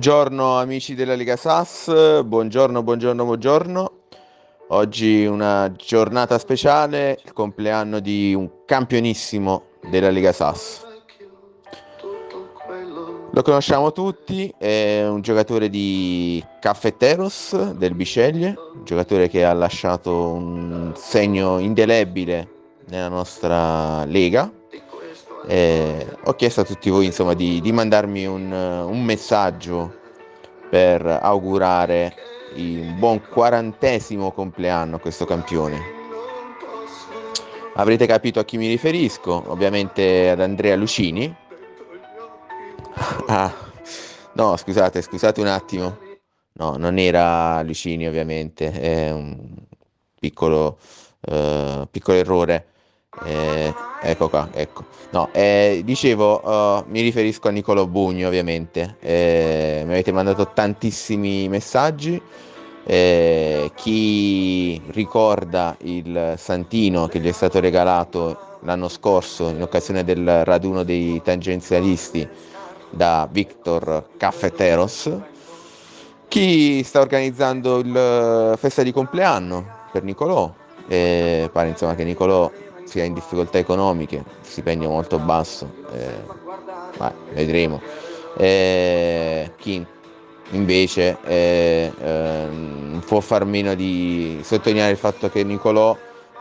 Buongiorno amici della Lega SAS, buongiorno, buongiorno, buongiorno. Oggi una giornata speciale, il compleanno di un campionissimo della Lega SAS. Lo conosciamo tutti, è un giocatore di Caffetteros del Bisceglie, un giocatore che ha lasciato un segno indelebile nella nostra lega eh, ho chiesto a tutti voi insomma, di, di mandarmi un, un, messaggio per augurare un buon quarantesimo compleanno a questo campione. Avrete capito a chi mi riferisco, ovviamente ad Andrea Lucini. Ah, no, scusate, scusate un attimo. No, non era Lucini ovviamente, è un piccolo, uh, piccolo errore. Eh, ecco qua, ecco. No, eh, dicevo, uh, mi riferisco a Nicolo Bugno ovviamente. Eh, mi avete mandato tantissimi messaggi. Eh, chi ricorda il santino che gli è stato regalato l'anno scorso in occasione del raduno dei tangenzialisti da Victor Caffeteros, chi sta organizzando il festa di compleanno per Nicolò. Eh, pare insomma che Nicolò sia in difficoltà economiche, stipendio molto basso, eh, beh, vedremo. Eh, chi invece eh, non può far meno di sottolineare il fatto che Nicolò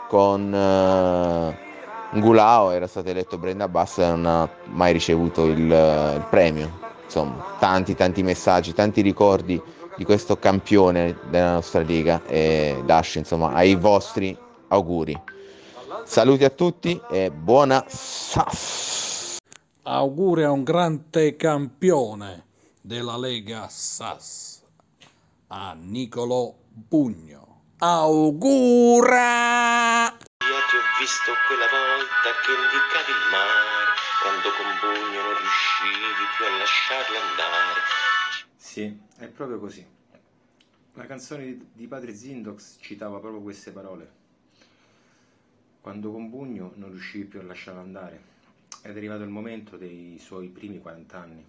con uh, Ngulao era stato eletto Brenda Bass e non ha mai ricevuto il, il premio. Insomma, tanti tanti messaggi, tanti ricordi di questo campione della nostra lega e lascio insomma ai vostri auguri. Saluti a tutti e buona SAS. Auguri a un grande campione della Lega SAS, a Nicolo Bugno. Augura! Io ti ho visto quella volta che indicavi il mare, quando con Bugno non riuscivi più a lasciarlo andare. Sì, è proprio così. La canzone di Padre Zindox citava proprio queste parole quando con Bugno non riuscivi più a lasciarlo andare ed è arrivato il momento dei suoi primi 40 anni.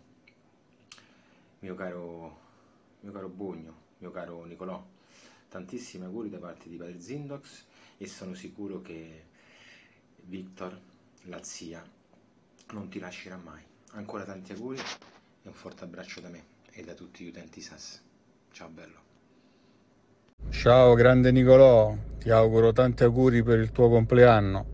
Mio caro, mio caro Bugno, mio caro Nicolò, tantissimi auguri da parte di Padre Zindox e sono sicuro che Victor, la zia, non ti lascerà mai. Ancora tanti auguri e un forte abbraccio da me e da tutti gli utenti SAS. Ciao bello. Ciao grande Nicolò, ti auguro tanti auguri per il tuo compleanno.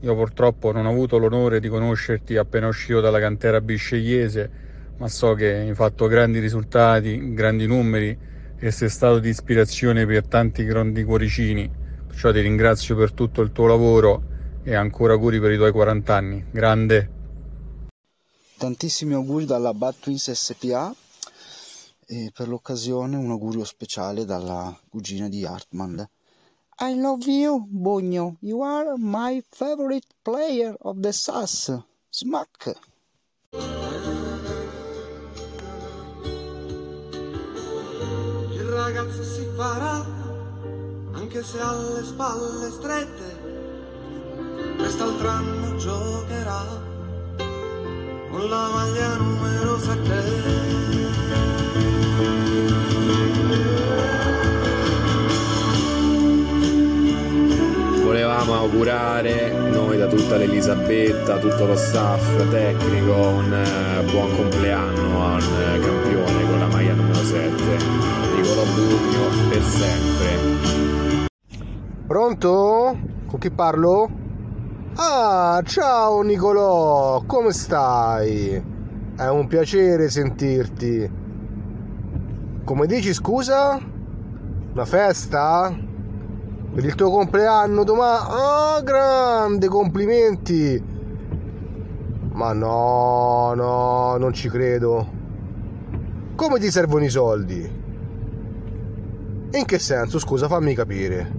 Io purtroppo non ho avuto l'onore di conoscerti appena uscito dalla cantera biscegliese, ma so che hai fatto grandi risultati, grandi numeri e sei stato di ispirazione per tanti grandi cuoricini. Perciò ti ringrazio per tutto il tuo lavoro e ancora auguri per i tuoi 40 anni. Grande! Tantissimi auguri dalla Bad Twins SPA e per l'occasione un augurio speciale dalla cugina di Hartman. I love you, Bugno. You are my favorite player of the SAS. Smack! Il ragazzo si farà, anche se ha le spalle strette. Quest'altro anno giocherà con la maglia numero 7. Augurare noi da tutta l'Elisabetta, tutto lo staff tecnico, un eh, buon compleanno a un eh, campione con la maglia numero 7, Nicolo Bugno per sempre. Pronto? Con chi parlo? Ah, ciao Nicolò, come stai? È un piacere sentirti. Come dici scusa? Una festa? Per il tuo compleanno domani? Oh, grande, complimenti! Ma no, no, non ci credo. Come ti servono i soldi? In che senso? Scusa, fammi capire.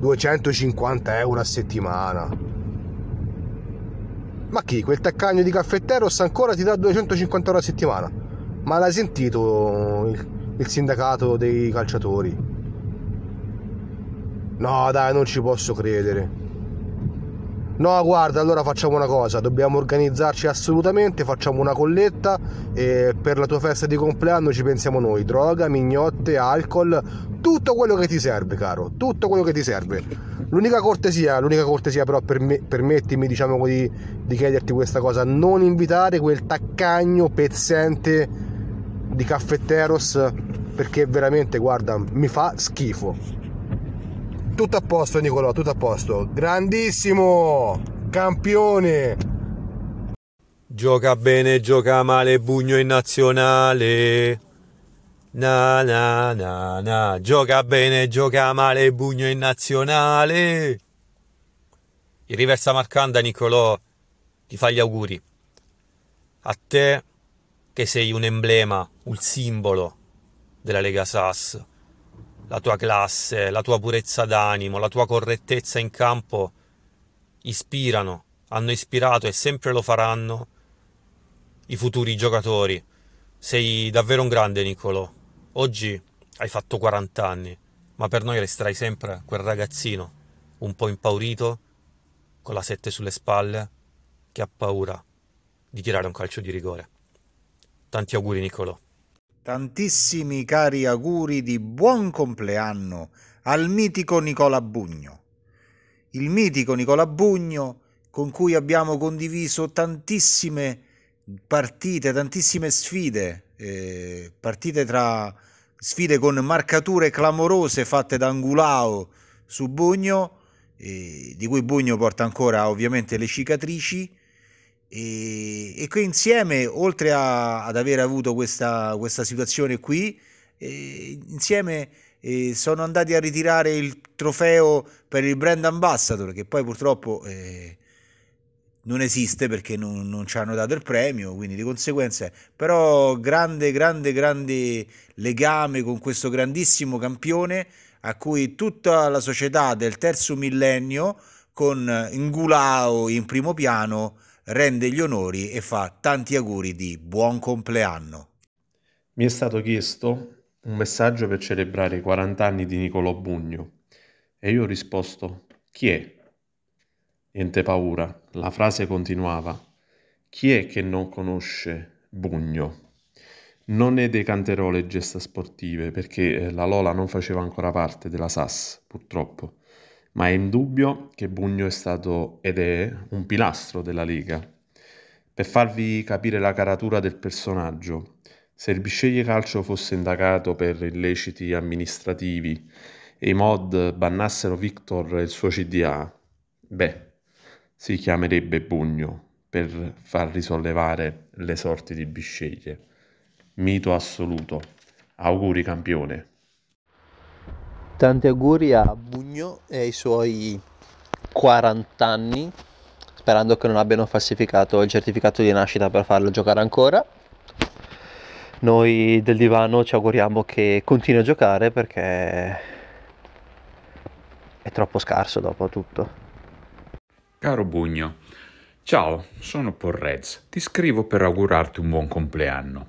250 euro a settimana. Ma chi? Quel taccagno di caffetteros ancora ti dà 250 euro a settimana? Ma l'hai sentito il, il sindacato dei calciatori? No, dai, non ci posso credere. No, guarda, allora facciamo una cosa, dobbiamo organizzarci assolutamente, facciamo una colletta e per la tua festa di compleanno ci pensiamo noi, droga, mignotte, alcol, tutto quello che ti serve, caro, tutto quello che ti serve. L'unica cortesia, l'unica cortesia però per me, permettimi diciamo così di chiederti questa cosa, non invitare quel taccagno pezzente di caffetteros perché veramente guarda mi fa schifo tutto a posto Nicolò, tutto a posto. Grandissimo! Campione! Gioca bene, gioca male, Bugno in nazionale. Na na na na. Gioca bene, gioca male, Bugno in nazionale. Il riversa Marcanda Nicolò ti fa gli auguri. A te che sei un emblema, un simbolo della Lega Sass la tua classe, la tua purezza d'animo, la tua correttezza in campo ispirano, hanno ispirato e sempre lo faranno i futuri giocatori. Sei davvero un grande Niccolò. Oggi hai fatto 40 anni, ma per noi resterai sempre quel ragazzino, un po' impaurito, con la sette sulle spalle, che ha paura di tirare un calcio di rigore. Tanti auguri Niccolò. Tantissimi cari auguri di buon compleanno al mitico Nicola Bugno. Il mitico Nicola Bugno con cui abbiamo condiviso tantissime partite, tantissime sfide, eh, partite tra sfide con marcature clamorose fatte da Angulao su Bugno, eh, di cui Bugno porta ancora ovviamente le cicatrici e, e qui insieme, oltre a, ad aver avuto questa, questa situazione qui, eh, insieme eh, sono andati a ritirare il trofeo per il brand ambassador, che poi purtroppo eh, non esiste perché non, non, ci hanno dato il premio, quindi di conseguenza, però grande, grande, grande legame con questo grandissimo campione a cui tutta la società del terzo millennio con Ngulao in primo piano rende gli onori e fa tanti auguri di buon compleanno. Mi è stato chiesto un messaggio per celebrare i 40 anni di Niccolò Bugno e io ho risposto chi è? Niente paura, la frase continuava chi è che non conosce Bugno? Non ne decanterò le gesta sportive perché eh, la Lola non faceva ancora parte della SAS, purtroppo ma è indubbio che Bugno è stato ed è un pilastro della Lega. Per farvi capire la caratura del personaggio, se il Bisceglie Calcio fosse indagato per illeciti amministrativi e i mod bannassero Victor e il suo CDA, beh, si chiamerebbe Bugno per far risollevare le sorti di Bisceglie. Mito assoluto. Auguri campione. Tanti auguri a Bugno e ai suoi 40 anni, sperando che non abbiano falsificato il certificato di nascita per farlo giocare ancora. Noi del divano ci auguriamo che continui a giocare perché è troppo scarso dopo tutto. Caro Bugno, ciao, sono Porrez. Ti scrivo per augurarti un buon compleanno.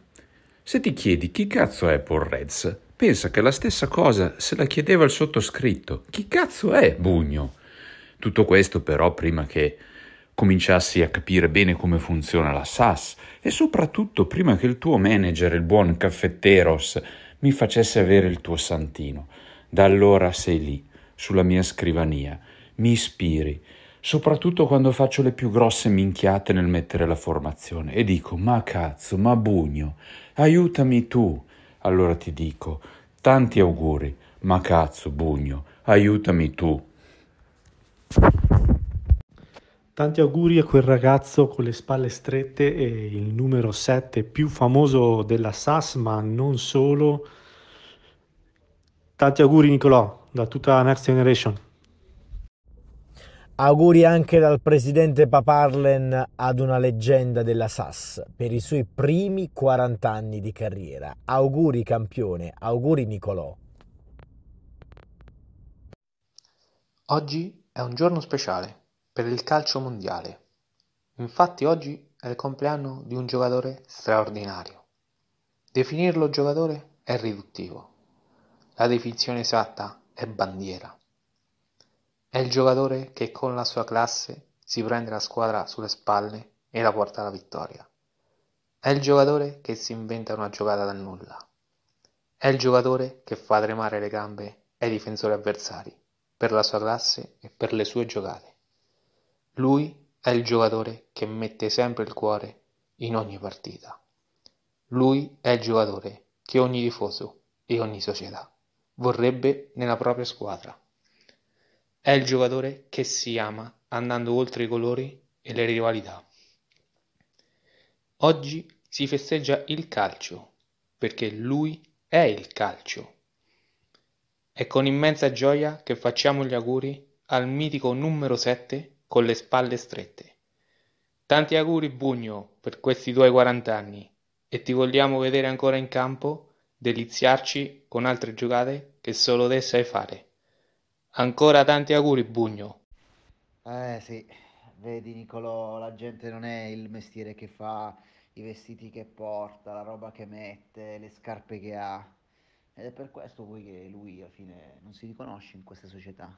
Se ti chiedi chi cazzo è Porrez, Pensa che la stessa cosa se la chiedeva il sottoscritto. Chi cazzo è Bugno? Tutto questo però prima che cominciassi a capire bene come funziona la SAS e soprattutto prima che il tuo manager, il buon caffetteros, mi facesse avere il tuo santino. Da allora sei lì, sulla mia scrivania, mi ispiri, soprattutto quando faccio le più grosse minchiate nel mettere la formazione e dico ma cazzo, ma Bugno, aiutami tu. Allora ti dico, tanti auguri, ma cazzo, Bugno, aiutami tu. Tanti auguri a quel ragazzo con le spalle strette e il numero 7 più famoso della SAS, ma non solo. Tanti auguri Nicolò, da tutta la Next Generation. Auguri anche dal presidente Paparlen ad una leggenda della SAS per i suoi primi 40 anni di carriera. Auguri campione, auguri Nicolò. Oggi è un giorno speciale per il calcio mondiale. Infatti oggi è il compleanno di un giocatore straordinario. Definirlo giocatore è riduttivo. La definizione esatta è bandiera. È il giocatore che con la sua classe si prende la squadra sulle spalle e la porta alla vittoria. È il giocatore che si inventa una giocata dal nulla. È il giocatore che fa tremare le gambe ai difensori avversari per la sua classe e per le sue giocate. Lui è il giocatore che mette sempre il cuore in ogni partita. Lui è il giocatore che ogni tifoso e ogni società vorrebbe nella propria squadra. È il giocatore che si ama andando oltre i colori e le rivalità. Oggi si festeggia il calcio perché lui è il calcio. È con immensa gioia che facciamo gli auguri al mitico numero 7 con le spalle strette. Tanti auguri Bugno per questi tuoi 40 anni e ti vogliamo vedere ancora in campo, deliziarci con altre giocate che solo te sai fare. Ancora tanti auguri Bugno. Eh sì, vedi Nicolò, la gente non è il mestiere che fa, i vestiti che porta, la roba che mette, le scarpe che ha. Ed è per questo poi che lui alla fine non si riconosce in questa società.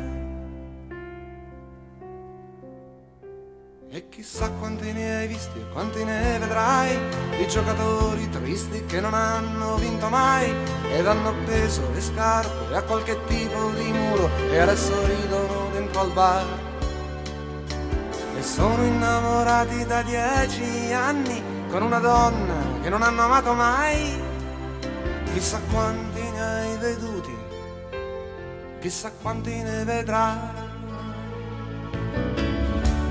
E chissà quanti ne hai visti e quanti ne vedrai di giocatori tristi che non hanno vinto mai ed hanno appeso le scarpe a qualche tipo di muro e adesso ridono dentro al bar. E sono innamorati da dieci anni con una donna che non hanno amato mai. Chissà quanti ne hai veduti, chissà quanti ne vedrai.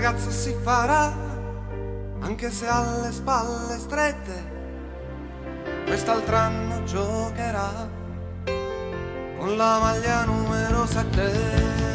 ragazzo si farà, anche se ha le spalle strette, quest'altro anno giocherà con la maglia numero 7.